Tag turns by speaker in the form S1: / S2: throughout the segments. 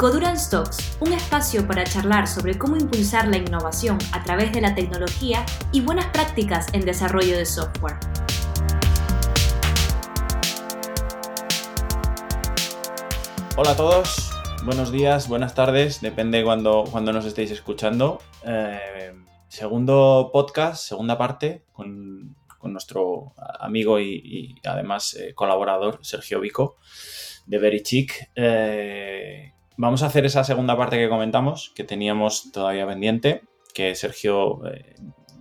S1: Codurance Talks, un espacio para charlar sobre cómo impulsar la innovación a través de la tecnología y buenas prácticas en desarrollo de software.
S2: Hola a todos, buenos días, buenas tardes, depende cuando, cuando nos estéis escuchando. Eh, segundo podcast, segunda parte, con, nuestro amigo y, además eh, colaborador Sergio Vico de Very Chic. Eh, vamos a hacer esa segunda parte que comentamos, que teníamos todavía pendiente, que Sergio eh,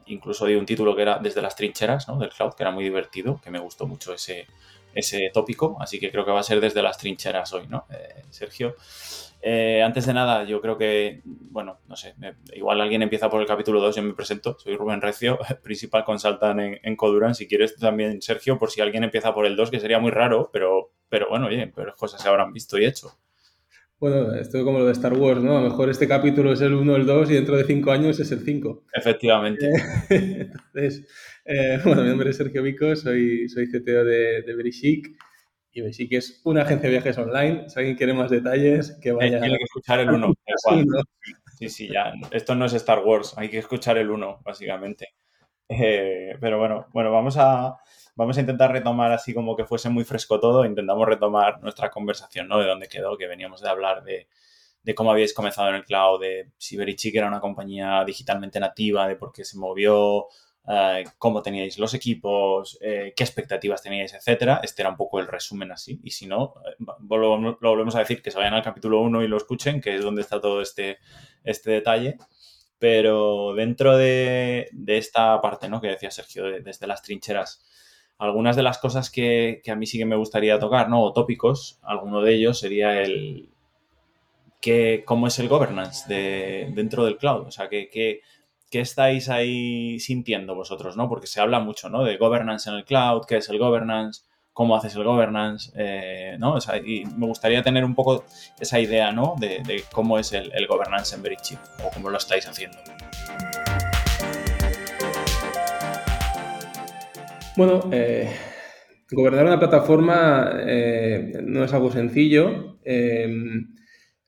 S2: incluso dio un título que era Desde las trincheras ¿no? del cloud, que era muy divertido, que me gustó mucho ese, ese tópico, así que creo que va a ser desde las trincheras hoy, ¿no? Eh, Sergio. Eh, antes de nada, yo creo que, bueno, no sé, igual alguien empieza por el capítulo 2, yo me presento, soy Rubén Recio, principal consultant en, en Coduran, si quieres también, Sergio, por si alguien empieza por el 2, que sería muy raro, pero, pero bueno, oye, pero cosas se habrán visto y hecho.
S3: Bueno, esto es como lo de Star Wars, ¿no? A lo mejor este capítulo es el 1, el 2 y dentro de 5 años es el 5.
S2: Efectivamente.
S3: Entonces, eh, bueno, mi nombre es Sergio Vico, soy, soy CTO de, de. Y Very Chic es una agencia de viajes online. Si alguien quiere más detalles, que vaya.
S2: Tiene que escuchar el 1. sí, sí, ya. Esto no es Star Wars, hay que escuchar el 1, básicamente. Eh, pero bueno, bueno, vamos a, vamos a intentar retomar así como que fuese muy fresco todo, intentamos retomar nuestra conversación, ¿no? De dónde quedó, que veníamos de hablar de, cómo habíais comenzado en el cloud, de si Verichic era una compañía digitalmente nativa, de por qué se movió, eh, cómo teníais los equipos, eh, qué expectativas teníais, etcétera. Este era un poco el resumen así. Y si no, lo, volvemos a decir que se vayan al capítulo 1 y lo escuchen, que es donde está todo este, este detalle. Pero dentro de, esta parte, ¿no? Que decía Sergio, desde las trincheras, algunas de las cosas que, a mí sí que me gustaría tocar, ¿no? O tópicos, alguno de ellos sería el que, cómo es el governance de, dentro del cloud. O sea, que, que, estáis ahí sintiendo vosotros, ¿no? Porque se habla mucho, ¿no? De governance en el cloud, qué es el governance, cómo haces el governance, eh, ¿no? O sea, y me gustaría tener un poco esa idea, ¿no? De, cómo es el, governance en Bridge o cómo lo estáis haciendo.
S3: Bueno, eh, gobernar una plataforma eh, no es algo sencillo. Em,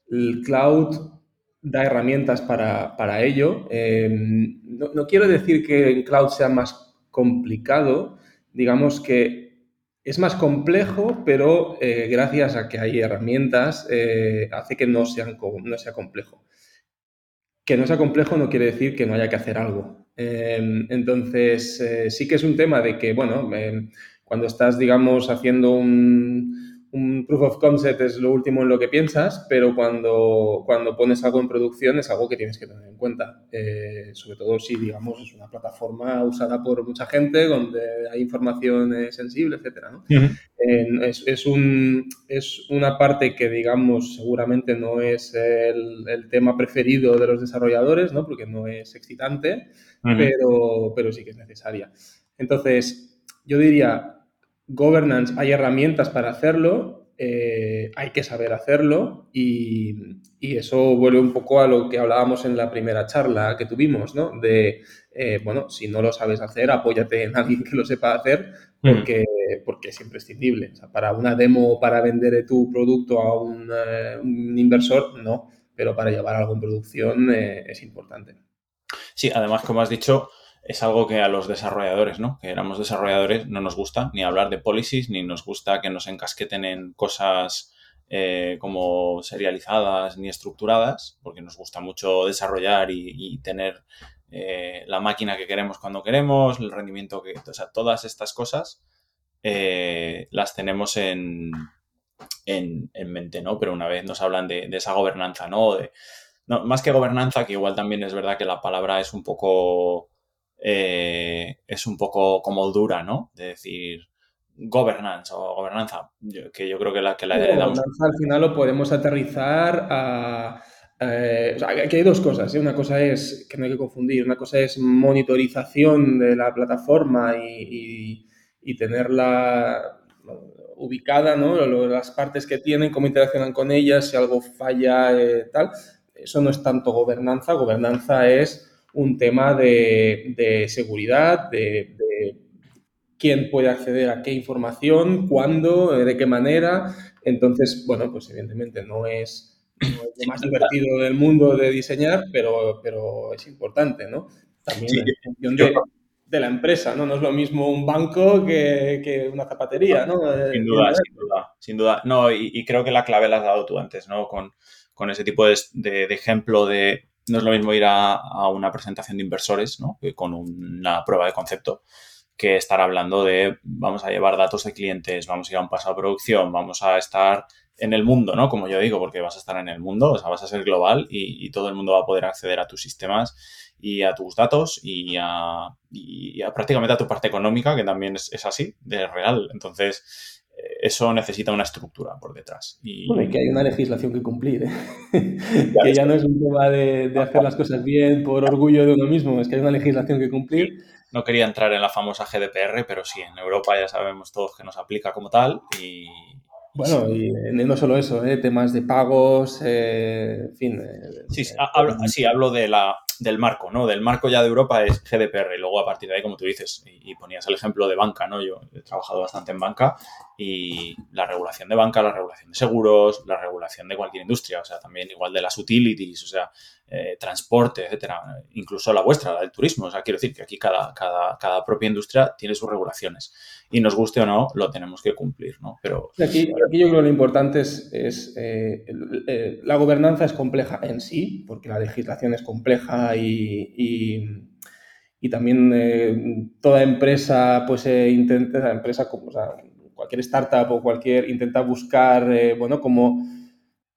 S3: el cloud da herramientas para, ello. Em, no, quiero decir que el cloud sea más complicado, digamos que es más complejo, pero eh, gracias a que hay herramientas hace que no, sean, no sea complejo. Que no sea complejo no quiere decir que no haya que hacer algo. Em, entonces, eh, sí que es un tema de que, bueno, em, cuando estás, digamos, haciendo un, un proof of concept es lo último en lo que piensas, pero cuando, cuando pones algo en producción es algo que tienes que tener en cuenta. Eh, sobre todo si, digamos, es una plataforma usada por mucha gente, donde hay información eh, sensible, etcétera. ¿no? es, es, un, es, una parte que, digamos, seguramente no es el, el, tema preferido de los desarrolladores, ¿no? porque no es excitante, pero, pero sí que es necesaria. Entonces, yo diría, governance, hay herramientas para hacerlo, eh, hay que saber hacerlo y, eso vuelve un poco a lo que hablábamos en la primera charla que tuvimos, ¿no? De, eh, bueno, si no lo sabes hacer, apóyate en alguien que lo sepa hacer porque, porque es imprescindible. O sea, para una demo, para vender tu producto a un, eh, inversor, no, pero para llevar algo en producción es importante.
S2: Sí, además, como has dicho, es algo que a los desarrolladores, ¿no? Que éramos desarrolladores, no nos gusta ni hablar de policies, ni nos gusta que nos encasqueten en cosas eh, como serializadas ni estructuradas, porque nos gusta mucho desarrollar y, tener eh, la máquina que queremos cuando queremos, el rendimiento que... O sea, todas estas cosas eh, las tenemos en, en, mente, ¿no? Pero una vez nos hablan de, esa gobernanza, ¿no? De, no, más que gobernanza, que igual también es verdad que la palabra es un poco eh, es un poco como dura, ¿no? De decir governance o gobernanza, que yo creo que la que la
S3: al final lo podemos aterrizar a... Eh, o sea, aquí hay dos cosas. ¿eh? Una cosa es, que no hay que confundir, una cosa es monitorización de la plataforma y, tenerla ubicada, ¿no? Las partes que tienen, cómo interaccionan con ellas, si algo falla, tal. Eso no es tanto gobernanza. Gobernanza es un tema de, seguridad, de, quién puede acceder a qué información, cuándo, eh, de qué manera. Entonces, bueno, pues evidentemente no es, lo más divertido del mundo de diseñar, pero, pero es importante, ¿no? También en función de, de, la empresa, ¿no? No es lo mismo un banco que, que una zapatería, ¿no?
S2: Sin duda, sin duda, sin duda. No, y, y, creo que la clave la has dado tú antes, ¿no? Con, con ese tipo de, de, de ejemplo de no es lo mismo ir a, a, una presentación de inversores, ¿no? Con una prueba de concepto que estar hablando de vamos a llevar datos de clientes, vamos a ir a un paso de producción, vamos a estar en el mundo, ¿no? Como yo digo, porque vas a estar en el mundo, o sea, vas a ser global y, y todo el mundo va a poder acceder a tus sistemas y a tus datos y a, y a prácticamente a tu parte económica, que también es, es así, de real. Entonces, eso necesita una estructura por detrás.
S3: Y... Bueno, y que hay una legislación que cumplir, ¿eh? que ya no es un tema de, de, hacer las cosas bien por orgullo de uno mismo, es que hay una legislación que cumplir.
S2: No quería entrar en la famosa GDPR, pero sí, en Europa ya sabemos todos que nos aplica como tal y,
S3: bueno, y no solo eso, ¿eh? temas de pagos, eh, en fin. Eh,
S2: sí, sí, hablo, sí, hablo de la, del marco, ¿no? Del marco ya de Europa es GDPR y luego a partir de ahí, como tú dices, y, ponías el ejemplo de banca, ¿no? Yo he trabajado bastante en banca y la regulación de banca, la regulación de seguros, la regulación de cualquier industria, o sea, también igual de las utilities, o sea, eh, transporte, etcétera, incluso la vuestra, la del turismo, o sea, quiero decir que aquí cada, cada, cada propia industria tiene sus regulaciones. Y nos guste o no, lo tenemos que cumplir, ¿no? Pero...
S3: Aquí, aquí yo creo que lo importante es, es eh, eh, la gobernanza es compleja en sí, porque la legislación es compleja y, y, también eh, toda empresa, pues intenta, empresa o sea, cualquier startup o cualquier, intenta buscar, eh, bueno, como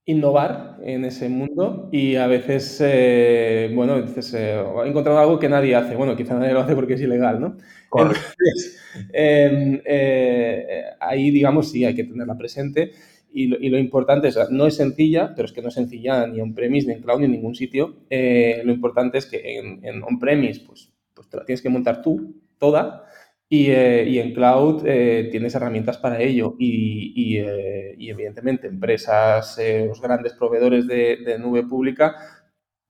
S3: innovar en ese mundo y a veces, eh, bueno, dices, eh, he encontrado algo que nadie hace. Bueno, quizá nadie lo hace porque es ilegal, ¿no? Entonces, eh, ahí, digamos, sí hay que tenerla presente y lo, y lo, importante es, no es sencilla, pero es que no es sencilla ni on-premise, ni en cloud, ni en ningún sitio. Lo importante es que en, en on-premise, pues, pues te la tienes que montar tú, toda, y, eh, y, en cloud eh, tienes herramientas para ello y, y, eh, y evidentemente empresas, los grandes proveedores de, de, nube pública,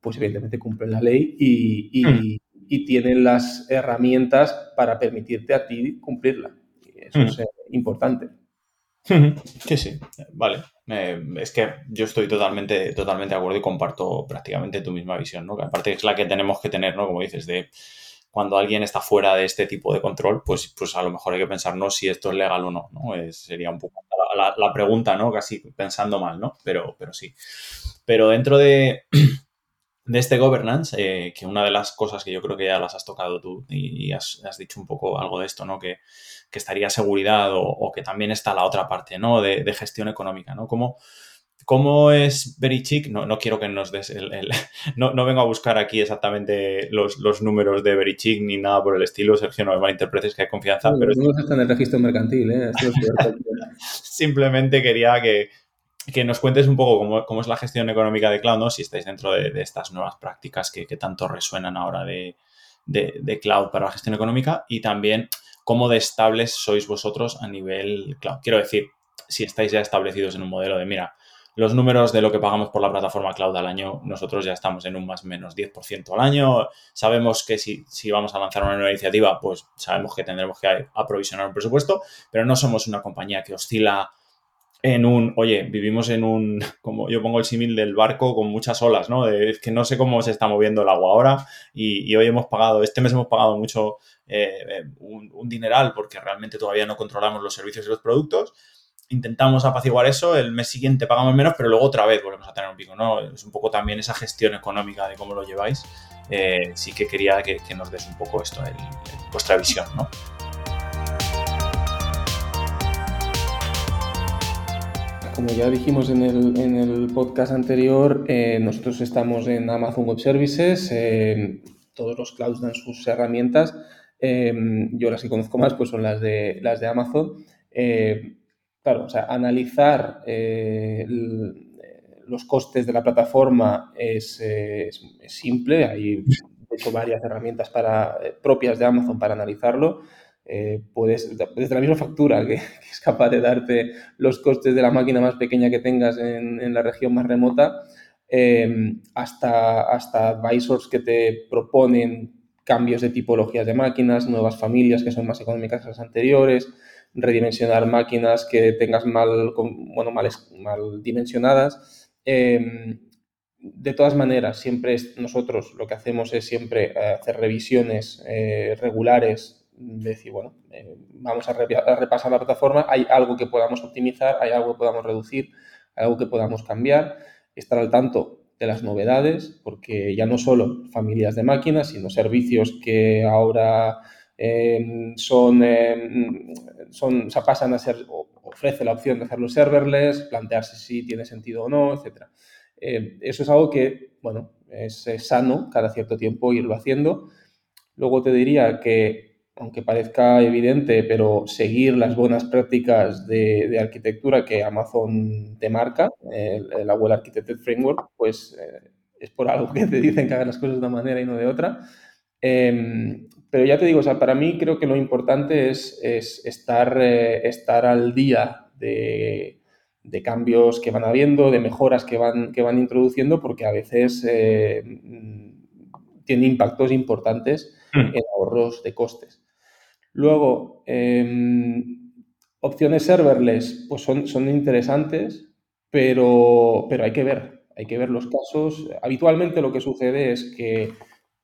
S3: pues evidentemente cumplen la ley y, mm. tienen las herramientas para permitirte a ti cumplirla. Eso mm. es importante.
S2: Sí, sí, vale. Es que yo estoy totalmente, totalmente de acuerdo y comparto prácticamente tu misma visión, ¿no? Que aparte es la que tenemos que tener, ¿no? Como dices, de cuando alguien está fuera de este tipo de control, pues, pues a lo mejor hay que pensarnos si esto es legal o no, ¿no? Sería un poco la, la, pregunta, ¿no? Casi pensando mal, ¿no? Pero, pero sí. Pero dentro de, de este governance, eh, que una de las cosas que yo creo que ya las has tocado tú y, has, has, dicho un poco algo de esto, ¿no? Que, que estaría seguridad o, o, que también está la otra parte, ¿no? De, de gestión económica, ¿no? ¿Cómo, ¿Cómo es Verichic? No, no quiero que nos des el... el no, no, vengo a buscar aquí exactamente los, los números de Verichic ni nada por el estilo, Sergio, no me malinterpretes que hay confianza,
S3: no,
S2: pero...
S3: No está en el registro mercantil, ¿eh?
S2: Simplemente quería que, que, nos cuentes un poco cómo, cómo, es la gestión económica de cloud, ¿no? Si estáis dentro de, de estas nuevas prácticas que, que, tanto resuenan ahora de, de, de cloud para la gestión económica y también cómo de estables sois vosotros a nivel cloud. Quiero decir, si estáis ya establecidos en un modelo de, mira, los números de lo que pagamos por la plataforma cloud al año, nosotros ya estamos en un más o menos 10% al año. Sabemos que si, si, vamos a lanzar una nueva iniciativa, pues sabemos que tendremos que aprovisionar un presupuesto, pero no somos una compañía que oscila en un, oye, vivimos en un, como yo pongo el símil del barco con muchas olas, ¿no? Es que no sé cómo se está moviendo el agua ahora y, hoy hemos pagado, este mes hemos pagado mucho, eh, un, un dineral porque realmente todavía no controlamos los servicios y los productos intentamos apaciguar eso, el mes siguiente pagamos menos, pero luego otra vez volvemos a tener un pico, ¿no? Es un poco también esa gestión económica de cómo lo lleváis. Eh, sí que quería que, nos des un poco esto, el, vuestra visión, ¿no?
S3: Como ya dijimos en el, en el podcast anterior, eh, nosotros estamos en Amazon Web Services, eh, todos los clouds dan sus herramientas, yo las que conozco más pues son las de, las de Amazon, Claro, o sea, analizar eh, el, los costes de la plataforma es, es, simple. Hay varias herramientas para, eh, propias de Amazon para analizarlo. Eh, puedes, desde la misma factura que, es capaz de darte los costes de la máquina más pequeña que tengas en, en la región más remota, eh, hasta, hasta advisors que te proponen cambios de tipologías de máquinas, nuevas familias que son más económicas que las anteriores, redimensionar máquinas que tengas mal, bueno, mal, mal dimensionadas. Em, de todas maneras, siempre nosotros lo que hacemos es siempre eh, hacer revisiones eh, regulares, decir, bueno, eh, vamos a, repasar la plataforma, hay algo que podamos optimizar, hay algo que podamos reducir, hay algo que podamos cambiar, estar al tanto de las novedades, porque ya no solo familias de máquinas, sino servicios que ahora em, son, em, son, se pasan a ser, ofrece la opción de hacerlo serverless, plantearse si tiene sentido o no, etc. Eh, eso es algo que, bueno, es, sano cada cierto tiempo irlo haciendo. Luego te diría que, aunque parezca evidente, pero seguir las buenas prácticas de, arquitectura que Amazon te marca, el, el Well Architected Framework, pues eh, es por algo que te dicen que hagas las cosas de una manera y no de otra. Em, pero ya te digo, o sea, para mí creo que lo importante es, estar, eh, estar al día de, cambios que van habiendo, de mejoras que van, que van introduciendo, porque a veces eh, tiene impactos importantes hmm. en ahorros de costes. Luego, em, opciones serverless, pues son, son interesantes, pero, pero hay que ver, hay que ver los casos. Habitualmente lo que sucede es que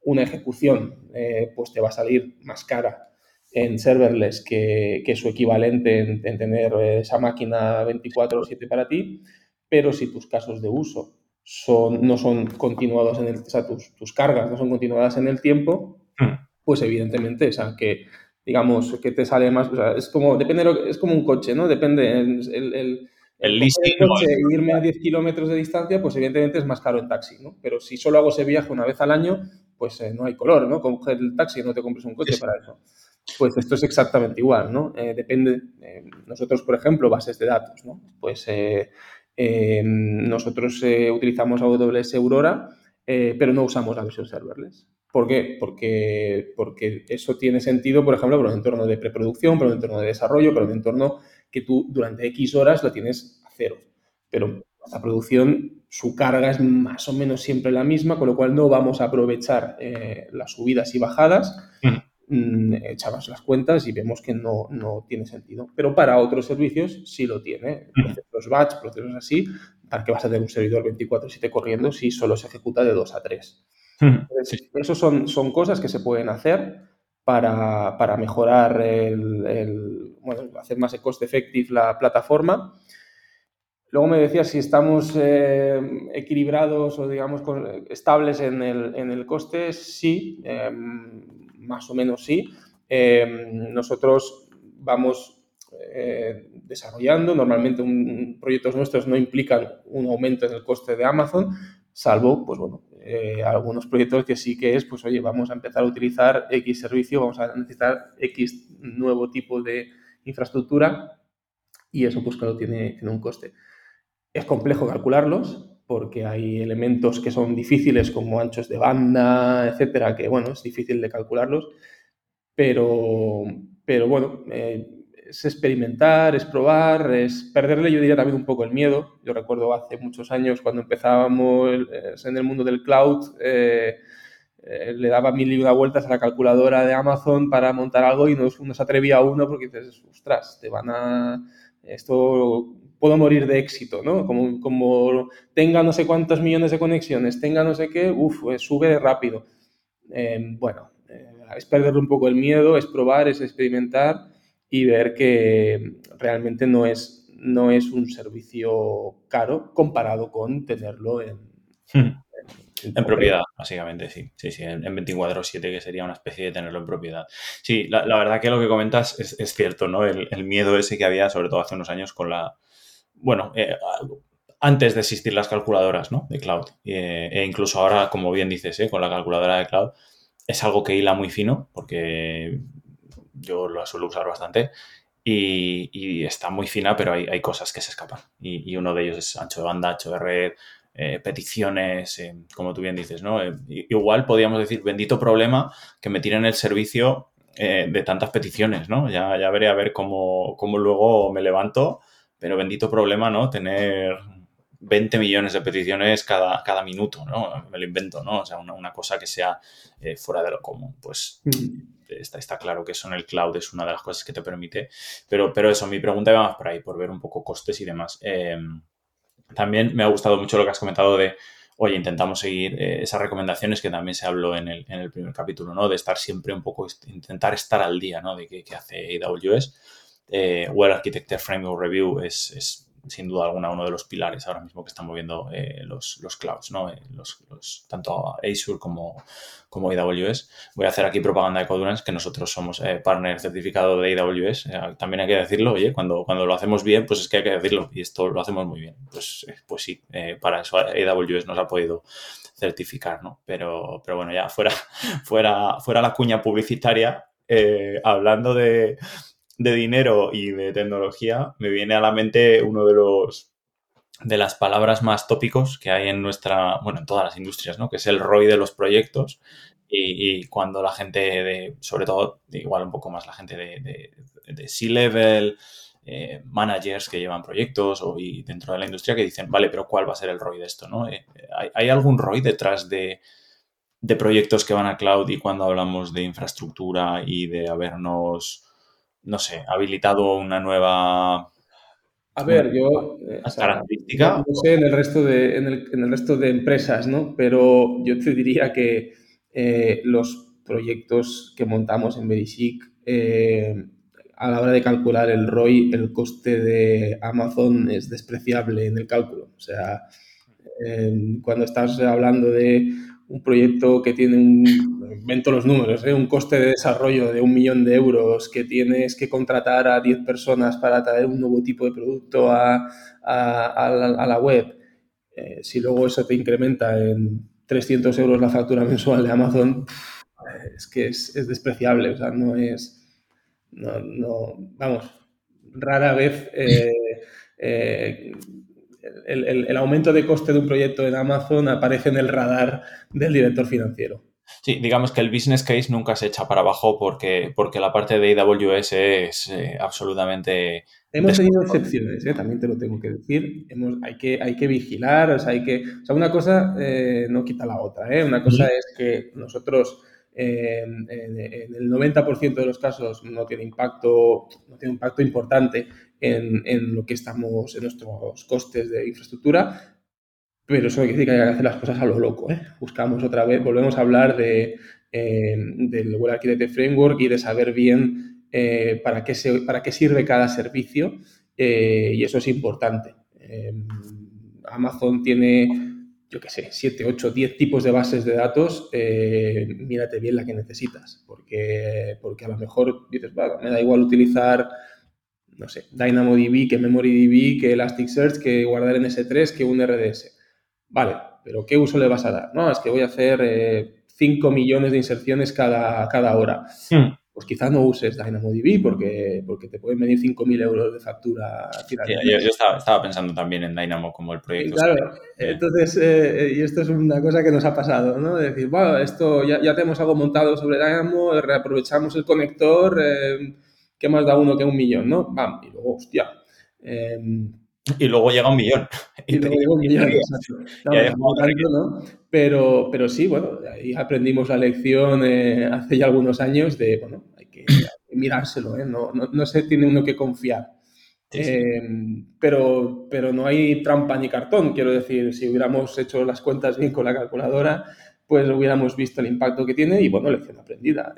S3: una ejecución eh, pues te va a salir más cara en serverless que, su equivalente en, tener esa máquina 24/7 para ti, pero si tus casos de uso son, no son continuados en el, o sea, tus, cargas no son continuadas en el tiempo, hmm. pues evidentemente, o sea, que digamos que te sale más, o sea, es como, depende, es como un coche, ¿no? Depende, el, el
S2: el listing.
S3: Coche, irme a 10 kilómetros de distancia, pues evidentemente es más caro en taxi, ¿no? Pero si solo hago ese viaje una vez al año, pues eh, no hay color, ¿no? Coger el taxi y no te compres un coche para eso. Pues esto es exactamente igual, ¿no? Eh, depende, eh, nosotros, por ejemplo, bases de datos, ¿no? Pues nosotros utilizamos AWS Aurora, pero no usamos la versión serverless. ¿Por qué? Porque, porque eso tiene sentido, por ejemplo, para un entorno de preproducción, para un entorno de desarrollo, para un entorno que tú durante X horas lo tienes a cero. Pero la producción, su carga es más o menos siempre la misma, con lo cual no vamos a aprovechar eh, las subidas y bajadas. Mm, echamos las cuentas y vemos que no, tiene sentido. Pero para otros servicios sí lo tiene. Procesos batch, procesos así, ¿para qué vas a tener un servidor 24-7 corriendo si solo se ejecuta de 2 a 3? Eso son, son cosas que se pueden hacer para, mejorar el, bueno, hacer más cost effective la plataforma. Luego me decía si estamos eh, equilibrados o, digamos, estables en el, en el coste. Sí, em, más o menos sí. Em, nosotros vamos eh, desarrollando. Normalmente un, proyectos nuestros no implican un aumento en el coste de Amazon, salvo, pues bueno, eh, algunos proyectos que sí que es, pues oye, vamos a empezar a utilizar X servicio, vamos a necesitar X nuevo tipo de infraestructura y eso pues claro tiene, tiene un coste. Es complejo calcularlos porque hay elementos que son difíciles como anchos de banda, etcétera, que bueno, es difícil de calcularlos, pero, pero bueno, eh, es experimentar, es probar, es perderle, yo diría también un poco el miedo. Yo recuerdo hace muchos años cuando empezábamos eh, en el mundo del cloud, eh, le daba mil y una vueltas a la calculadora de Amazon para montar algo y no, se atrevía a uno porque dices, ostras, te van a... Esto puedo morir de éxito, ¿no? Como, como tenga no sé cuántos millones de conexiones, tenga no sé qué, uff, sube rápido. bueno, es perderle un poco el miedo, es probar, es experimentar y ver que realmente no es, no es un servicio caro comparado con tenerlo en,
S2: hmm. en, propiedad, básicamente, sí. Sí, sí, en, 24-7, que sería una especie de tenerlo en propiedad. Sí, la, verdad que lo que comentas es, cierto, ¿no? El, miedo ese que había, sobre todo hace unos años, con la. Bueno, eh, antes de existir las calculadoras, ¿no? De cloud. Eh, e incluso ahora, como bien dices, ¿eh? con la calculadora de cloud, es algo que hila muy fino, porque yo la suelo usar bastante y, está muy fina, pero hay, cosas que se escapan. Y, uno de ellos es ancho de banda, ancho de red, eh, peticiones, como tú bien dices, ¿no? Igual podríamos decir, bendito problema que me tiren el servicio de tantas peticiones, ¿no? Ya, ya veré a ver cómo, cómo luego me levanto, pero bendito problema, ¿no? Tener 20 millones de peticiones cada, cada minuto, ¿no? Me lo invento, ¿no? O sea, una, cosa que sea eh, fuera de lo común. Pues está, está, claro que eso en el cloud es una de las cosas que te permite. Pero, pero eso, mi pregunta iba más por ahí, por ver un poco costes y demás. Em, también me ha gustado mucho lo que has comentado de, oye, intentamos seguir eh, esas recomendaciones que también se habló en el, en el, primer capítulo, ¿no? De estar siempre un poco, intentar estar al día, ¿no? De qué, hace AWS. Eh, well Architected Framework Review es, es sin duda alguna uno de los pilares ahora mismo que están moviendo eh, los, los, clouds, ¿no? Eh, tanto Azure como, como AWS. Voy a hacer aquí propaganda de Codurance, que nosotros somos eh, partner certificado de AWS. también hay que decirlo, oye, cuando, cuando lo hacemos bien, pues es que hay que decirlo y esto lo hacemos muy bien. Pues, pues sí, para eso AWS nos ha podido certificar, ¿no? Pero, pero bueno, ya fuera, fuera, fuera la cuña publicitaria, hablando de, de dinero y de tecnología, me viene a la mente uno de los de las palabras más tópicos que hay en nuestra, bueno, en todas las industrias, ¿no? Que es el ROI de los proyectos. Y, cuando la gente de, sobre todo, igual un poco más la gente de, de, C-level, eh, managers que llevan proyectos o dentro de la industria que dicen, vale, pero ¿cuál va a ser el ROI de esto? ¿no? Eh, ¿hay, ¿hay, algún ROI detrás de, de proyectos que van a cloud y cuando hablamos de infraestructura y de habernos no sé, habilitado una nueva...
S3: A ver, yo... Eh, característica. no sé en el, resto de, en, el, en el, resto de empresas, ¿no? Pero yo te diría que eh, los proyectos que montamos en Verisic, eh, a la hora de calcular el ROI, el coste de Amazon es despreciable en el cálculo. O sea, cuando estás hablando de un proyecto que tiene un, invento los números, ¿eh? un coste de desarrollo de un millón de euros, que tienes que contratar a 10 personas para traer un nuevo tipo de producto a, la, web, eh, si luego eso te incrementa en 300 euros la factura mensual de Amazon, es que es, despreciable, o sea, no es, no, vamos, rara vez eh, el, aumento de coste de un proyecto en Amazon aparece en el radar del director financiero.
S2: Sí, digamos que el business case nunca se echa para abajo porque, porque la parte de AWS es eh, absolutamente...
S3: Hemos tenido excepciones, ¿eh? también te lo tengo que decir. Hemos, hay, que, hay que vigilar, o sea, hay que... O sea, una cosa eh, no quita la otra. Una cosa es que nosotros en, el 90% de los casos no tiene impacto, no tiene impacto importante en, en, lo que estamos, en nuestros costes de infraestructura, pero eso quiere decir que hay que hacer las cosas a lo loco. ¿eh? Buscamos otra vez, volvemos a hablar de, eh, del Web Architect Framework y de saber bien eh, para, qué se, para qué sirve cada servicio y eso es importante. Amazon tiene yo qué sé, 7, 8, 10 tipos de bases de datos, mírate bien la que necesitas, porque, porque a lo mejor dices, me da igual utilizar, no sé, DynamoDB, que MemoryDB, que Elasticsearch, que guardar en S3, que un RDS. Vale, pero ¿qué uso le vas a dar? No, es que voy a hacer 5 eh, millones de inserciones cada, cada hora. Hmm pues quizás no uses DynamoDB porque, porque te pueden venir 5.000 euros de factura.
S2: yo, estaba, pensando también en Dynamo como el proyecto.
S3: claro, entonces, eh, y esto es una cosa que nos ha pasado, ¿no? De decir, bueno, esto ya, ya tenemos algo montado sobre Dynamo, reaprovechamos el conector, eh, ¿qué más da uno que un millón, no? Bam, y luego, hostia.
S2: Em, y luego llega un millón.
S3: Y, luego llega un millón, Pero, pero sí, bueno, ahí aprendimos la lección eh, hace ya algunos años de, bueno, hay que, mirárselo, ¿eh? no, no, se tiene uno que confiar. Eh, pero, pero no hay trampa ni cartón, quiero decir, si hubiéramos hecho las cuentas bien con la calculadora, pues hubiéramos visto el impacto que tiene y, bueno, lección aprendida.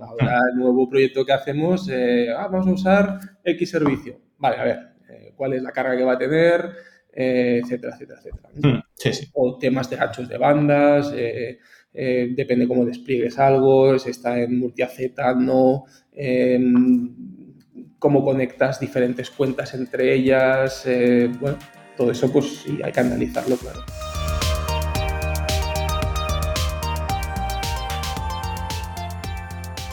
S3: ahora el nuevo proyecto que hacemos, ah, vamos a usar X servicio. Vale, a ver, cuál es la carga que va a tener, eh, etcétera, etcétera, etcétera.
S2: Mm,
S3: o temas de anchos de bandas, eh, eh, depende cómo despliegues algo, si está en multi-Z, no, em, cómo conectas diferentes cuentas entre ellas, bueno, todo eso pues sí, hay que analizarlo, claro.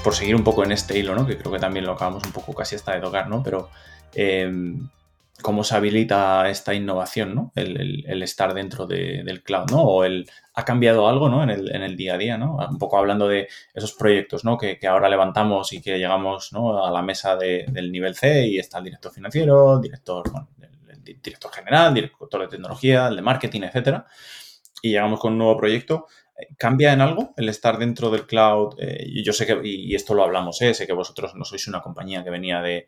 S2: Por seguir un poco en este hilo, ¿no? Que creo que también lo acabamos un poco casi hasta de tocar, ¿no? Pero em, cómo se habilita esta innovación, ¿no? El, estar dentro del cloud, ¿no? O el, ha cambiado algo, ¿no? En el, día a día, ¿no? Un poco hablando de esos proyectos, ¿no? Que, ahora levantamos y que llegamos, ¿no? A la mesa del nivel C y está el director financiero, director, bueno, el, director general, director de tecnología, el de marketing, etcétera. Y llegamos con un nuevo proyecto. ¿Cambia en algo el estar dentro del cloud? Eh, y yo sé que, y, esto lo hablamos, ¿eh? sé que vosotros no sois una compañía que venía de,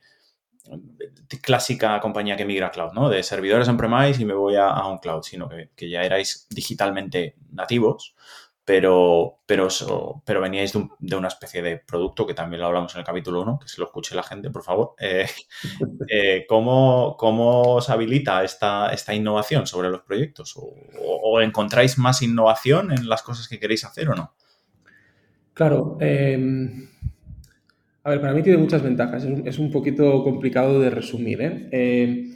S2: clásica compañía que migra a cloud, ¿no? De servidores on-premise y me voy a, un cloud, sino que, ya erais digitalmente nativos, pero, pero, pero veníais de, una especie de producto que también lo hablamos en el capítulo 1, que se lo escuche la gente, por favor. Eh, eh, ¿cómo, os habilita esta, esta innovación sobre los proyectos? ¿O, encontráis más innovación en las cosas que queréis hacer o no?
S3: Claro. Em, a ver, para mí tiene muchas ventajas. Es un, poquito complicado de resumir. ¿eh?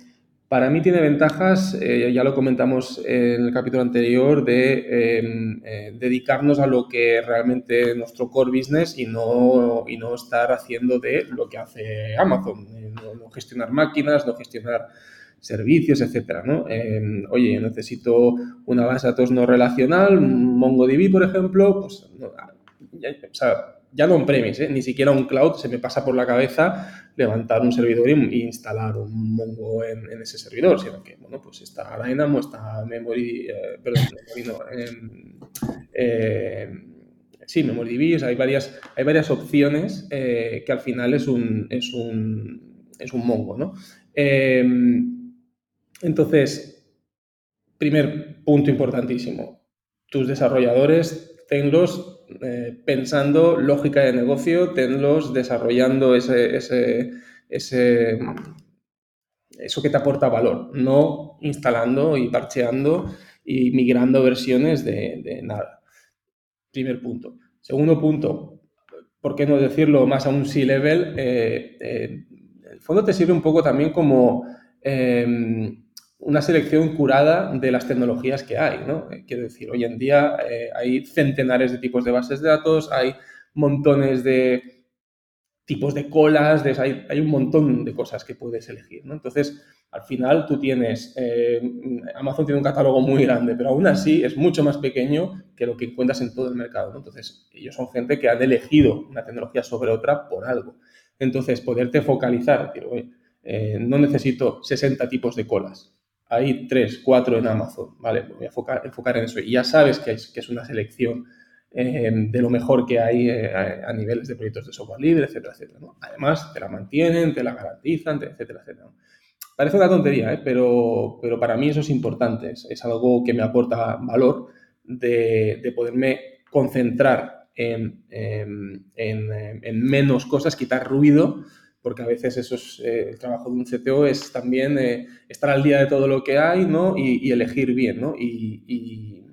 S3: Eh para mí tiene ventajas, eh, ya lo comentamos en el capítulo anterior, de em, eh, dedicarnos a lo que realmente es nuestro core business y no, y no estar haciendo de lo que hace Amazon, no, gestionar máquinas, no gestionar servicios, etcétera, ¿no? Em, oye, necesito una base de datos no relacional, MongoDB, por ejemplo, pues, o sea, ya no on-premise, ¿eh? ni siquiera un cloud, se me pasa por la cabeza levantar un servidor y, instalar un Mongo en, ese servidor, sino que, bueno, pues está Dynamo, está Memory, eh, perdón, Memory no, eh, sí, MemoryDB, hay varias, hay varias opciones que al final es un, es un, es un Mongo, ¿no? entonces, primer punto importantísimo, tus desarrolladores tenlos eh, pensando lógica de negocio, tenlos desarrollando ese, ese, eso que te aporta valor, no instalando y parcheando y migrando versiones de, nada. Primer punto. Segundo punto, ¿por qué no decirlo más a un C-level? Eh, eh, el fondo te sirve un poco también como una selección curada de las tecnologías que hay, ¿no? Eh, quiero decir, hoy en día eh, hay centenares de tipos de bases de datos, hay montones de tipos de colas, hay, un montón de cosas que puedes elegir, ¿no? Entonces, al final tú tienes, eh, Amazon tiene un catálogo muy grande, pero aún así es mucho más pequeño que lo que encuentras en todo el mercado, ¿no? Entonces, ellos son gente que han elegido una tecnología sobre otra por algo. Entonces, poderte focalizar, decir, no necesito 60 tipos de colas, hay tres, cuatro en Amazon, ¿vale? voy a enfocar, enfocar en eso. Y ya sabes que es, que es una selección eh, de lo mejor que hay eh, a, niveles de proyectos de software libre, etcétera, etcétera. Además, te la mantienen, te la garantizan, etcétera, etcétera. Parece una tontería, ¿eh? pero, pero para mí eso es importante. Es, algo que me aporta valor de, de poderme concentrar en, en, en, menos cosas, quitar ruido porque a veces eso es eh, el trabajo de un CTO es también eh, estar al día de todo lo que hay ¿no? y, elegir bien. ¿no? Y,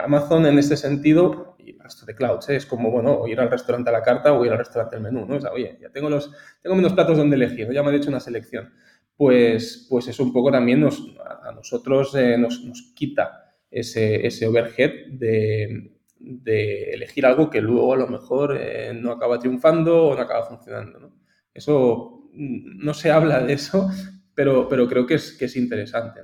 S3: Amazon en este sentido, y el resto de clouds, ¿eh? es como bueno, ir al restaurante a la carta o ir al restaurante al menú. ¿no? O sea, oye, ya tengo, los, tengo menos platos donde elegir, ya me he hecho una selección. Pues, pues eso un poco también nos, a nosotros nos, nos, quita ese, ese overhead de, de, elegir algo que luego a lo mejor no acaba triunfando o no acaba funcionando. ¿no? Eso mm, no se habla de eso, pero, pero creo que es, que es interesante.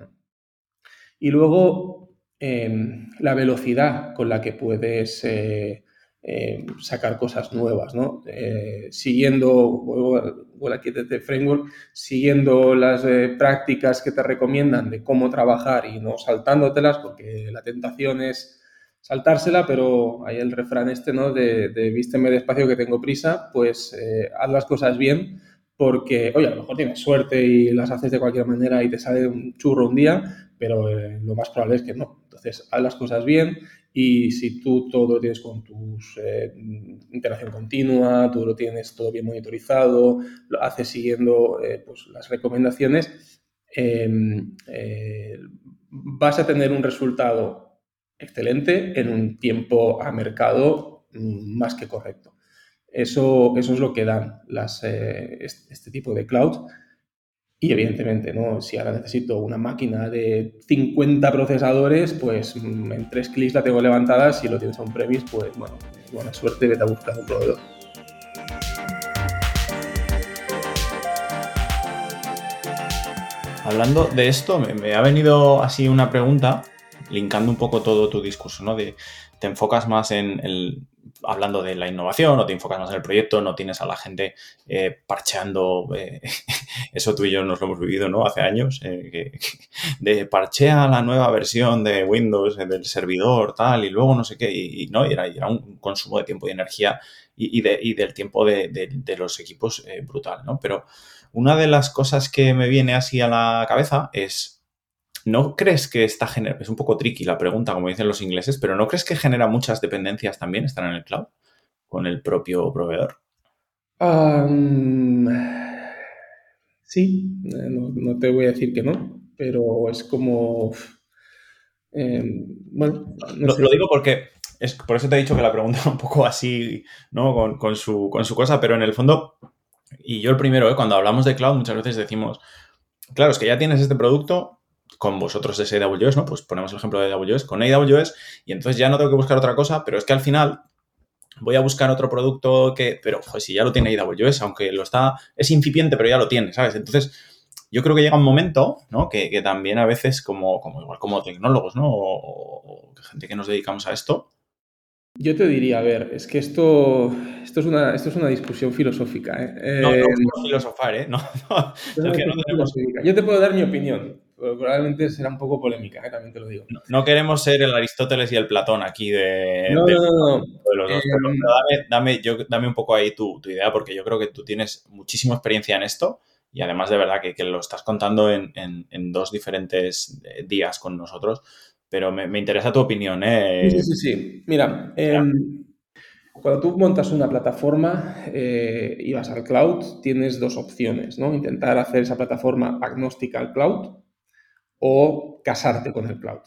S3: Y luego em, la velocidad con la que puedes eh, em, sacar cosas nuevas, ¿no? Eh, siguiendo, bueno, aquí desde Framework, siguiendo las eh, prácticas que te recomiendan de cómo trabajar y no saltándotelas, porque la tentación es saltársela, pero hay el refrán este, ¿no? De, de vísteme despacio que tengo prisa, pues eh, haz las cosas bien porque, oye, a lo mejor tienes suerte y las haces de cualquier manera y te sale un churro un día, pero eh, lo más probable es que no. Entonces, haz las cosas bien y si tú todo lo tienes con tus eh, interacción continua, tú lo tienes todo bien monitorizado, lo haces siguiendo pues, las recomendaciones, em, vas a tener un resultado excelente en un tiempo a mercado mm, más que correcto. Eso, eso es lo que dan las, eh, este tipo de cloud. Y evidentemente, ¿no? si ahora necesito una máquina de 50 procesadores, pues mm, en tres clics la tengo levantada. Si lo tienes a un premise, pues bueno, buena suerte, vete a buscar un proveedor.
S2: Hablando de esto, me ha venido así una pregunta linkando un poco todo tu discurso, ¿no? De, te enfocas más en el, hablando de la innovación o te enfocas más en el proyecto, no tienes a la gente eh, parcheando, eh, eso tú y yo nos lo hemos vivido, ¿no? Hace años, eh, de parchea la nueva versión de Windows, del servidor, tal, y luego no sé qué, y, no, era, un consumo de tiempo y energía y, de, y del tiempo de los equipos brutal, ¿no? Pero una de las cosas que me viene así a la cabeza es, ¿no crees que esta genera, es un poco tricky la pregunta, como dicen los ingleses, pero ¿no crees que genera muchas dependencias también estar en el cloud con el propio proveedor?
S3: sí, eh, no, te voy a decir que no, pero es como...
S2: Em, bueno, lo, digo porque es, por eso te he dicho que la pregunta un poco así, ¿no? Con, su, con su cosa, pero en el fondo, y yo el primero, ¿eh? cuando hablamos de cloud muchas veces decimos, claro, es que ya tienes este producto, con vosotros es AWS, ¿no? Pues ponemos el ejemplo de AWS, con AWS, y entonces ya no tengo que buscar otra cosa, pero es que al final voy a buscar otro producto que, pero joder, si ya lo tiene AWS, aunque lo está, es incipiente, pero ya lo tiene, ¿sabes? Entonces, yo creo que llega un momento, ¿no? Que, también a veces, como, como igual como tecnólogos, ¿no? O, gente que nos dedicamos a esto.
S3: Yo te diría, a ver, es que esto, esto, es, una, esto es una discusión filosófica. ¿eh?
S2: No, no, no eh, filosofar, ¿eh? No,
S3: Yo te puedo dar mi opinión probablemente será un poco polémica, ¿eh? también te lo digo.
S2: No, queremos ser el Aristóteles y el Platón aquí de, no, no, los dos. Eh, dame, yo, dame un poco ahí tu, idea, porque yo creo que tú tienes muchísima experiencia en esto y además de verdad que, lo estás contando en, dos diferentes eh, días con nosotros. Pero me, interesa tu opinión, ¿eh?
S3: Sí, sí, sí. Mira, em, cuando tú montas una plataforma y vas al cloud, tienes dos opciones, ¿no? Intentar hacer esa plataforma agnóstica al cloud o casarte con el cloud.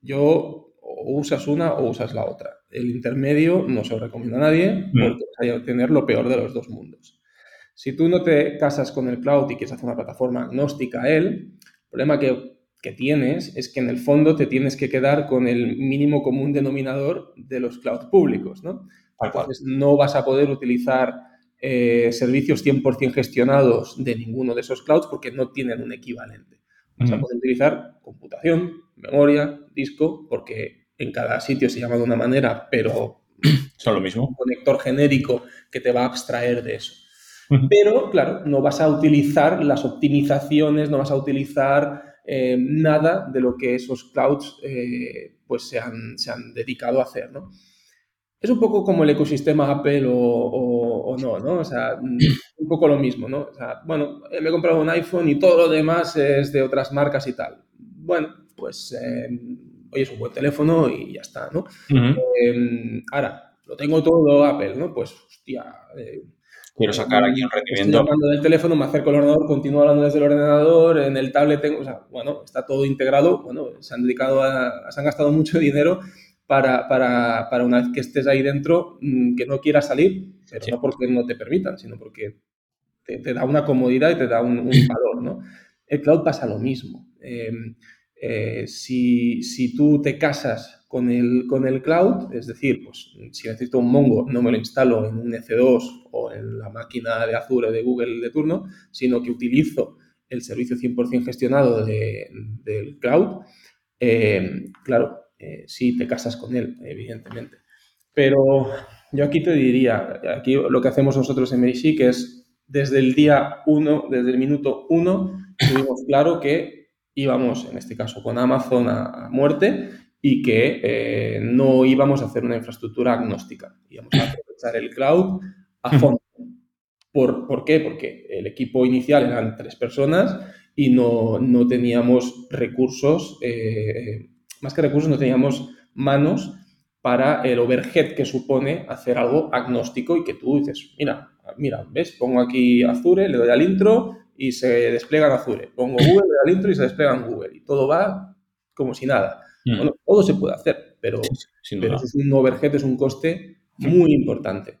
S3: Yo o usas una o usas la otra. El intermedio no se lo recomiendo a nadie mm. porque vas a tener lo peor de los dos mundos. Si tú no te casas con el cloud y quieres hacer una plataforma agnóstica a él, el problema que, tienes es que en el fondo te tienes que quedar con el mínimo común denominador de los cloud públicos, ¿no? Entonces no vas a poder utilizar eh, servicios 100% gestionados de ninguno de esos clouds porque no tienen un equivalente. Vas a poder utilizar computación, memoria, disco, porque en cada sitio se llama de una manera, pero
S2: son lo mismo.
S3: Un conector genérico que te va a abstraer de eso. Pero, claro, no vas a utilizar las optimizaciones, no vas a utilizar eh, nada de lo que esos clouds eh, pues se han, se han, dedicado a hacer, ¿no? Es un poco como el ecosistema Apple o, no, ¿no? O sea, un poco lo mismo, ¿no? O sea, bueno, me he comprado un iPhone y todo lo demás es de otras marcas y tal. Bueno, pues eh, hoy es un buen teléfono y ya está, ¿no? Em, ahora, lo tengo todo Apple, ¿no? Pues, hostia.
S2: Eh, Quiero sacar aquí un rendimiento.
S3: Estoy hablando del teléfono, me acerco al ordenador, continúo hablando desde el ordenador, en el tablet tengo, o sea, bueno, está todo integrado, bueno, se han dedicado a, se han gastado mucho dinero para, para, para, una vez que estés ahí dentro, mm, que no quieras salir, pero no porque no te permitan, sino porque te, da una comodidad y te da un, valor, ¿no? El cloud pasa lo mismo. Em, eh, si, si, tú te casas con el, con el cloud, es decir, pues si necesito un Mongo, no me lo instalo en un EC2 o en la máquina de Azure de Google de turno, sino que utilizo el servicio 100% gestionado del cloud, em, claro, eh, si te casas con él, evidentemente. Pero yo aquí te diría, aquí lo que hacemos nosotros en que es desde el día 1, desde el minuto 1, tuvimos claro que íbamos, en este caso, con Amazon a, muerte y que eh, no íbamos a hacer una infraestructura agnóstica. Íbamos a aprovechar el cloud a fondo. ¿Por, ¿Por, qué? Porque el equipo inicial eran tres personas y no, no teníamos recursos eh, más que recursos, no teníamos manos para el overhead que supone hacer algo agnóstico y que tú dices, mira, mira, ¿ves? Pongo aquí Azure, le doy al intro y se despliega en Azure. Pongo Google, le doy al intro y se despliega en Google. Y todo va como si nada. Mm. Bueno, todo se puede hacer, pero, es un overhead, es un coste muy importante.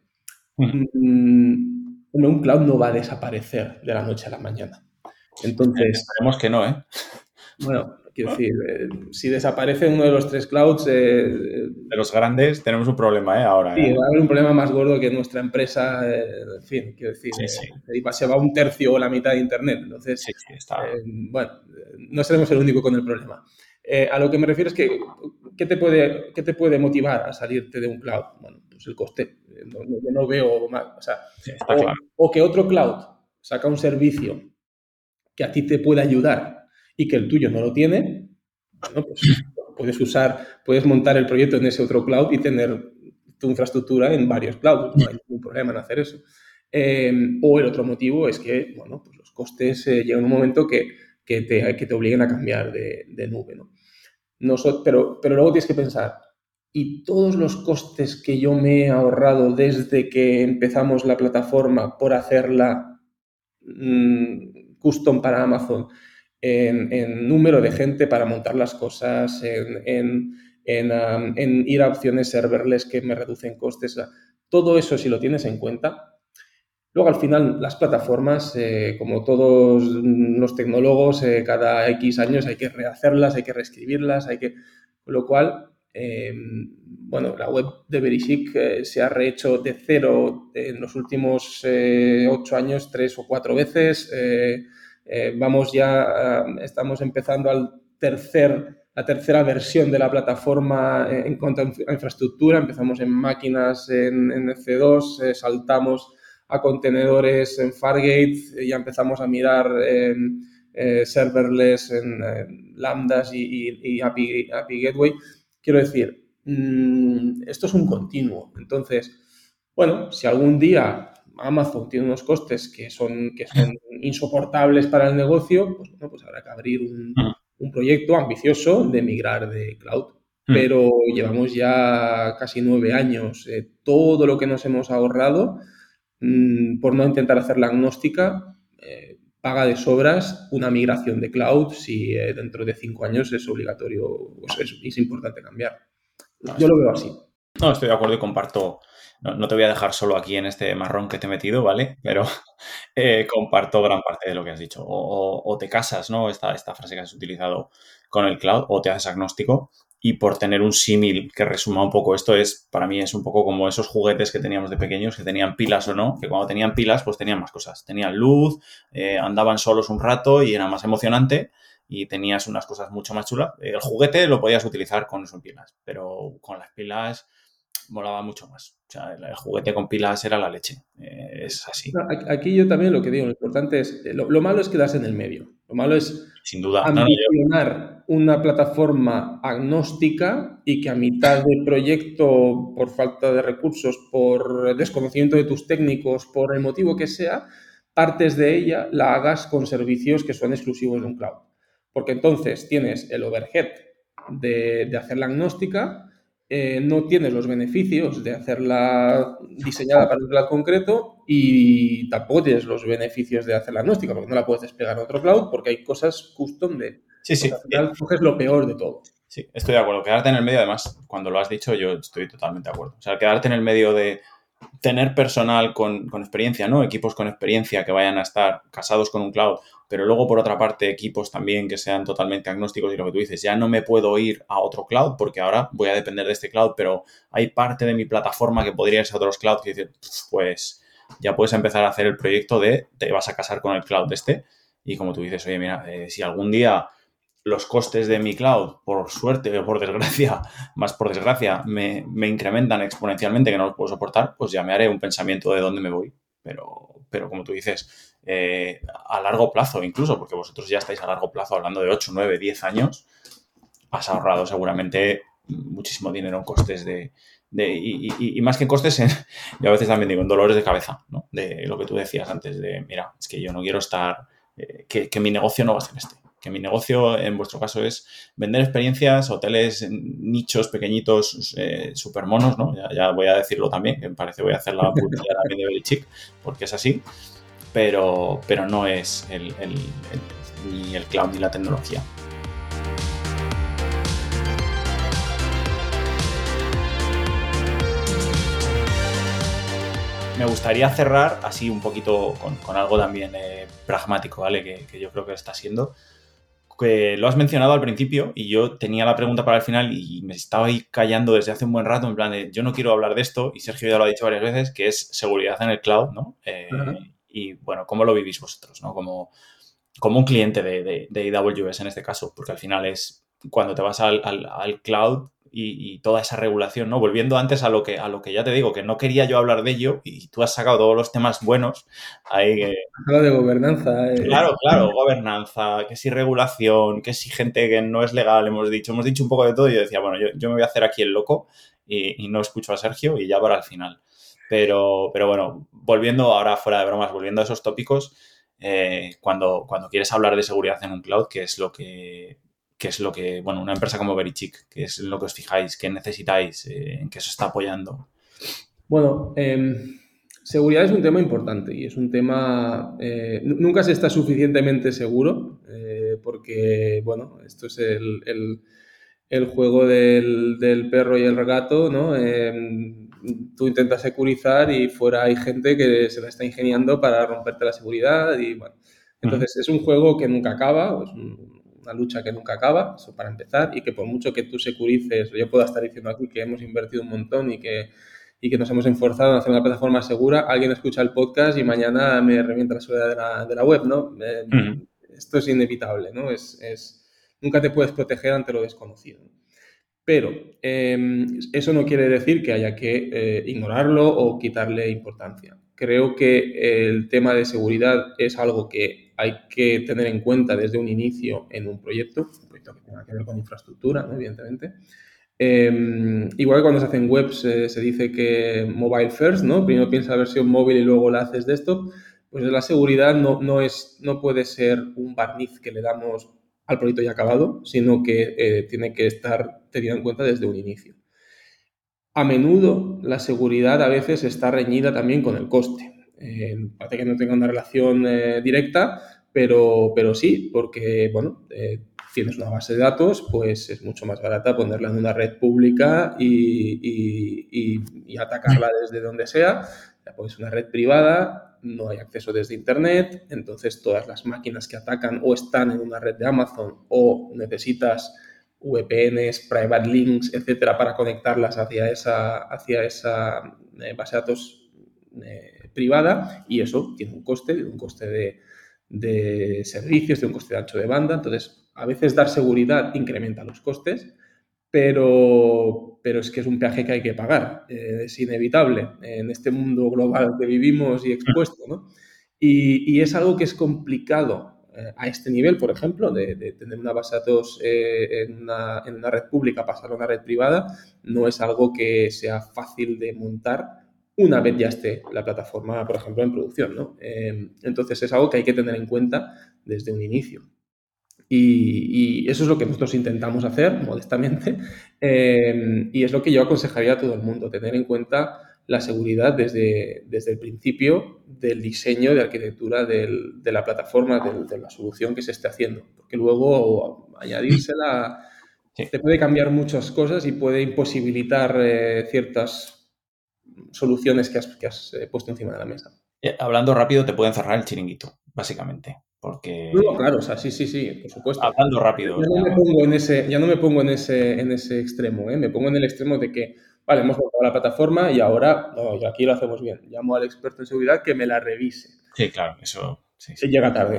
S3: Mm, un cloud no va a desaparecer de la noche a la mañana. Entonces.
S2: Esperemos que no, ¿eh?
S3: Bueno, Quiero decir, eh, si desaparece uno de los tres clouds... Eh,
S2: de los grandes tenemos un problema, ¿eh? Ahora.
S3: Sí, va a haber un problema más gordo que nuestra empresa, en fin, quiero decir, se va un tercio o la mitad de Internet. Entonces, bueno, no seremos el único con el problema. a lo que me refiero es que, ¿qué te, puede, ¿qué te puede motivar a salirte de un cloud? Bueno, pues el coste. yo no veo más. O, sea, o que otro cloud saca un servicio que a ti te pueda ayudar y que el tuyo no lo tiene, bueno, pues puedes usar, puedes montar el proyecto en ese otro cloud y tener tu infraestructura en varios clouds. No hay ningún problema en hacer eso. Em, o el otro motivo es que, bueno, pues los costes eh, llegan un momento que, que, te, que, te, obliguen a cambiar de, de nube. ¿no? pero, pero luego tienes que pensar, ¿y todos los costes que yo me he ahorrado desde que empezamos la plataforma por hacerla mmm, custom para Amazon? En, número de gente para montar las cosas, en, en, en, ir a opciones serverless que me reducen costes. Todo eso, si lo tienes en cuenta, Luego, al final, las plataformas, eh, como todos los tecnólogos, eh, cada X años hay que rehacerlas, hay que reescribirlas, hay que... Con lo cual, eh, bueno, la web de Verichic se ha rehecho de cero en los últimos ocho años, tres o cuatro veces. Vamos ya, estamos empezando al tercer, la tercera versión de la plataforma en cuanto a infraestructura. Empezamos en máquinas en, en C2, saltamos a contenedores en Fargate, ya empezamos a mirar eh, serverless en, lambdas y, API, Gateway. Quiero decir, mm, esto es un continuo. Entonces, bueno, si algún día Amazon tiene unos costes que son, que son insoportables para el negocio, pues bueno, pues habrá que abrir un, proyecto ambicioso de migrar de cloud. Pero llevamos ya casi nueve años. Eh, todo lo que nos hemos ahorrado Mm, por no intentar hacer la agnóstica, eh, paga de sobras una migración de cloud si eh, dentro de cinco años es obligatorio o es, es importante cambiar. Yo lo veo así.
S2: No, estoy de acuerdo y comparto. No, te voy a dejar solo aquí en este marrón que te he metido, ¿vale? Pero eh, comparto gran parte de lo que has dicho. O, te casas, ¿no? Esta, esta frase que has utilizado con el cloud, o te haces agnóstico y por tener un símil que resuma un poco esto, es para mí es un poco como esos juguetes que teníamos de pequeños, que tenían pilas o no, que cuando tenían pilas pues tenían más cosas, tenían luz, eh, andaban solos un rato y era más emocionante y tenías unas cosas mucho más chulas. El juguete lo podías utilizar con sus pilas, pero con las pilas molaba mucho más. O sea, el juguete con pilas era la leche. Eh, es así.
S3: Aquí yo también lo que digo, lo importante es, eh, lo, malo es quedarse en el medio. Lo malo es
S2: Sin duda.
S3: ambicionar una plataforma agnóstica y que a mitad del proyecto, por falta de recursos, por desconocimiento de tus técnicos, por el motivo que sea, partes de ella la hagas con servicios que son exclusivos de un cloud. Porque entonces tienes el overhead de, de hacer la agnóstica, eh, no tienes los beneficios de hacerla diseñada para un cloud concreto y tampoco tienes los beneficios de hacer la agnóstica, porque no la puedes despegar a otro cloud porque hay cosas custom de...
S2: Sí, sí.
S3: Al final coges lo peor de todo.
S2: Sí, estoy de acuerdo. Quedarte en el medio, además, cuando lo has dicho, yo estoy totalmente de acuerdo. O sea, quedarte en el medio de tener personal con, con experiencia, ¿no? Equipos con experiencia que vayan a estar casados con un cloud pero luego por otra parte equipos también que sean totalmente agnósticos y lo que tú dices, ya no me puedo ir a otro cloud porque ahora voy a depender de este cloud, pero hay parte de mi plataforma que podría ser otros clouds que dicen, pues ya puedes empezar a hacer el proyecto de te vas a casar con el cloud este y como tú dices, oye, mira, eh, si algún día los costes de mi cloud, por suerte o por desgracia, más por desgracia, me, me incrementan exponencialmente que no los puedo soportar, pues ya me haré un pensamiento de dónde me voy. Pero, pero como tú dices, eh, a largo plazo incluso, porque vosotros ya estáis a largo plazo hablando de 8, 9, 10 años, has ahorrado seguramente muchísimo dinero en costes de... y, más que costes, yo a veces también digo en dolores de cabeza, ¿no? De lo que tú decías antes, de, mira, es que yo no quiero estar, eh, que, mi negocio no va a ser este. Que mi negocio, en vuestro caso, es vender experiencias, hoteles, nichos pequeñitos, eh, super monos, ¿no? Ya, voy a decirlo también, que me parece voy a hacer la publicidad también de Belichick, porque es así pero, pero no es el, ni el cloud ni la tecnología. Me gustaría cerrar así un poquito con, algo también eh, pragmático, ¿vale? Que, yo creo que está siendo. Que lo has mencionado al principio y yo tenía la pregunta para el final y me estaba ahí callando desde hace un buen rato, en plan de yo no quiero hablar de esto y Sergio ya lo ha dicho varias veces, que es seguridad en el cloud, ¿no? Eh, y bueno, ¿cómo lo vivís vosotros? ¿no? Como, como un cliente de, de, AWS en este caso, porque al final es cuando te vas al, al, cloud y, toda esa regulación, ¿no? Volviendo antes a lo que a lo que ya te digo, que no quería yo hablar de ello y tú has sacado todos los temas buenos. Ahí,
S3: Habla de gobernanza.
S2: Eh. Claro, claro, gobernanza, que si regulación, que si gente que no es legal, hemos dicho, hemos dicho un poco de todo y yo decía, bueno, yo, yo me voy a hacer aquí el loco y, y no escucho a Sergio y ya para el final. Pero, pero bueno, volviendo ahora fuera de bromas, volviendo a esos tópicos, eh, cuando, cuando quieres hablar de seguridad en un cloud, que es lo que, es lo que, bueno, una empresa como Verichick, que es lo que os fijáis, qué necesitáis, eh, en qué os está apoyando.
S3: Bueno, em, seguridad es un tema importante y es un tema, eh, nunca se está suficientemente seguro, porque, bueno, esto es el, juego del, perro y el gato, ¿no? Em, tú intentas securizar y fuera hay gente que se la está ingeniando para romperte la seguridad y bueno. Entonces es un juego que nunca acaba, es una lucha que nunca acaba, eso para empezar, y que por mucho que tú securices, yo puedo estar diciendo aquí que hemos invertido un montón y que, y que nos hemos esforzado en hacer una plataforma segura, alguien escucha el podcast y mañana me revienta la seguridad de la, de la web, ¿no? Eh, esto es inevitable, ¿no? Es, es, nunca te puedes proteger ante lo desconocido. Pero em, eso no quiere decir que haya que eh, ignorarlo o quitarle importancia. Creo que el tema de seguridad es algo que hay que tener en cuenta desde un inicio en un proyecto, un proyecto que tenga que ver con infraestructura, evidentemente. Em, igual que cuando se hacen webs eh, se dice que mobile first, ¿no? Primero piensa la versión móvil y luego la haces de esto. Pues la seguridad no, no, es, no puede ser un barniz que le damos al proyecto ya acabado, sino que eh, tiene que estar tenido en cuenta desde un inicio. A menudo la seguridad a veces está reñida también con el coste. Eh, parece que no tenga una relación eh, directa, pero, pero sí, porque bueno, tienes una base de datos, pues es mucho más barata ponerla en una red pública y, y atacarla desde donde sea. Pues una red privada, no hay acceso desde Internet, entonces todas las máquinas que atacan o están en una red de Amazon o necesitas VPNs, private links, etcétera, para conectarlas hacia esa, hacia esa eh, base de datos eh, privada y eso tiene un coste, un coste de, de servicios, de un coste de ancho de banda. Entonces, a veces dar seguridad incrementa los costes, pero, pero es que es un peaje que hay que pagar, eh, es inevitable en este mundo global que vivimos y expuesto, ¿no? Y, es algo que es complicado eh, a este nivel, por ejemplo, de, tener una base de datos eh, en, una, en, una, red pública, pasar a una red privada, no es algo que sea fácil de montar una vez ya esté la plataforma, por ejemplo, en producción, ¿no? entonces es algo que hay que tener en cuenta desde un inicio. Y, eso es lo que nosotros intentamos hacer, modestamente, eh, y es lo que yo aconsejaría a todo el mundo, tener en cuenta la seguridad desde, desde el principio del diseño de arquitectura del, de la plataforma, de, la solución que se esté haciendo, porque luego añadírsela te puede cambiar muchas cosas y puede imposibilitar eh, ciertas soluciones que has, que has eh, puesto encima de la mesa.
S2: Hablando rápido, te pueden cerrar el chiringuito, básicamente. Porque.
S3: No, claro, o sea, sí, sí, sí, por supuesto.
S2: Hablando rápido.
S3: Ya no, me pongo en ese, ya no me pongo en ese, en ese extremo, ¿eh? me pongo en el extremo de que, vale, hemos montado la plataforma y ahora, no, y aquí lo hacemos bien. Llamo al experto en seguridad que me la revise.
S2: Sí, claro, eso. Sí,
S3: Llega tarde.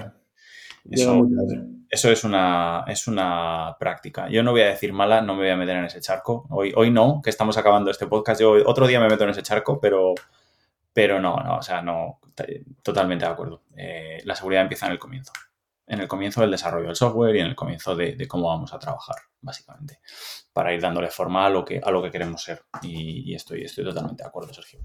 S2: Eso, Llega muy tarde. Eso es una, es una práctica. Yo no voy a decir mala, no me voy a meter en ese charco. Hoy, hoy no, que estamos acabando este podcast. Yo otro día me meto en ese charco, pero, pero no, no, o sea, no, totalmente de acuerdo. Eh, la seguridad empieza en el comienzo. En el comienzo del desarrollo del software y en el comienzo de, cómo vamos a trabajar, básicamente, para ir dándole forma a lo que, a lo que queremos ser. Y, estoy, totalmente de acuerdo, Sergio.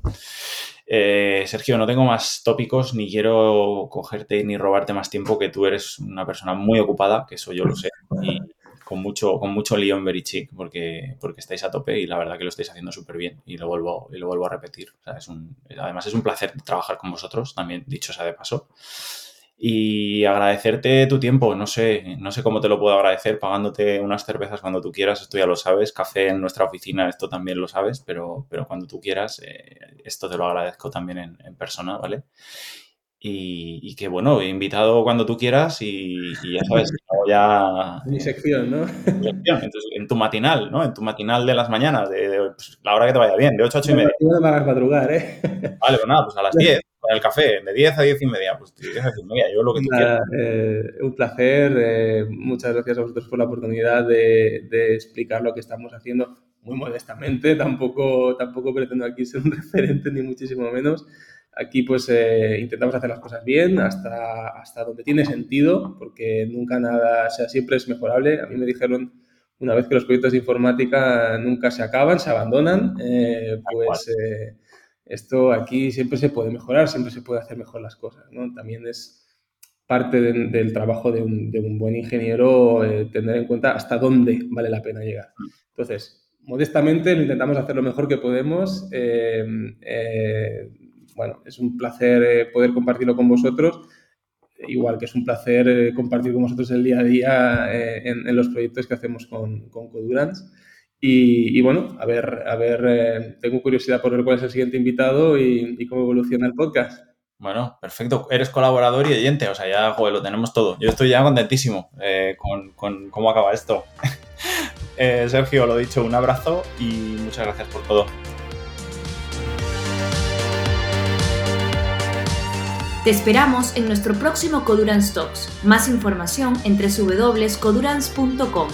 S2: Eh, Sergio, no tengo más tópicos, ni quiero cogerte ni robarte más tiempo, que tú eres una persona muy ocupada, que eso yo lo sé. Y, con mucho, con mucho lío en Verichick porque, porque estáis a tope y la verdad que lo estáis haciendo súper bien y lo vuelvo, y lo vuelvo a repetir. además es un placer trabajar con vosotros, también dicho sea de paso. Y agradecerte tu tiempo, no sé, no sé cómo te lo puedo agradecer pagándote unas cervezas cuando tú quieras, esto ya lo sabes, café en nuestra oficina, esto también lo sabes, pero, pero cuando tú quieras, eh, esto te lo agradezco también en, en persona, ¿vale? Y, que bueno, he invitado cuando tú quieras y, ya sabes, ya...
S3: Mi sección, ¿no?
S2: Entonces, en tu matinal, ¿no? En tu matinal de las mañanas, de, pues, la hora que te vaya bien, de 8 a 8 y media.
S3: No me hagas madrugar, ¿eh?
S2: Vale, pues nada, pues a las 10, con el café, de 10 a 10 y media, pues 10 a 10 y media, yo lo que tú quieras.
S3: Eh, un placer, eh, muchas gracias a vosotros por la oportunidad de, de explicar lo que estamos haciendo muy modestamente, tampoco, tampoco pretendo aquí ser un referente ni muchísimo menos. Aquí pues eh, intentamos hacer las cosas bien hasta, hasta donde tiene sentido, porque nunca nada, o sea, siempre es mejorable. A mí me dijeron una vez que los proyectos de informática nunca se acaban, se abandonan, eh, pues eh, esto aquí siempre se puede mejorar, siempre se puede hacer mejor las cosas, ¿no? También es, parte del trabajo de un, buen ingeniero eh, tener en cuenta hasta dónde vale la pena llegar. Entonces, modestamente lo intentamos hacer lo mejor que podemos. Eh, eh, bueno, es un placer poder compartirlo con vosotros, igual que es un placer compartir con vosotros el día a día en, los proyectos que hacemos con, con Codurance. Y, bueno, a ver, a ver, tengo curiosidad por ver cuál es el siguiente invitado y cómo evoluciona el podcast.
S2: Bueno, perfecto. Eres colaborador y oyente, o sea, ya joder, lo tenemos todo. Yo estoy ya contentísimo eh, con, cómo acaba esto. Eh, Sergio, lo dicho, un abrazo y muchas gracias por todo.
S1: Te esperamos en nuestro próximo Codurance Talks. Más información en www.codurance.com.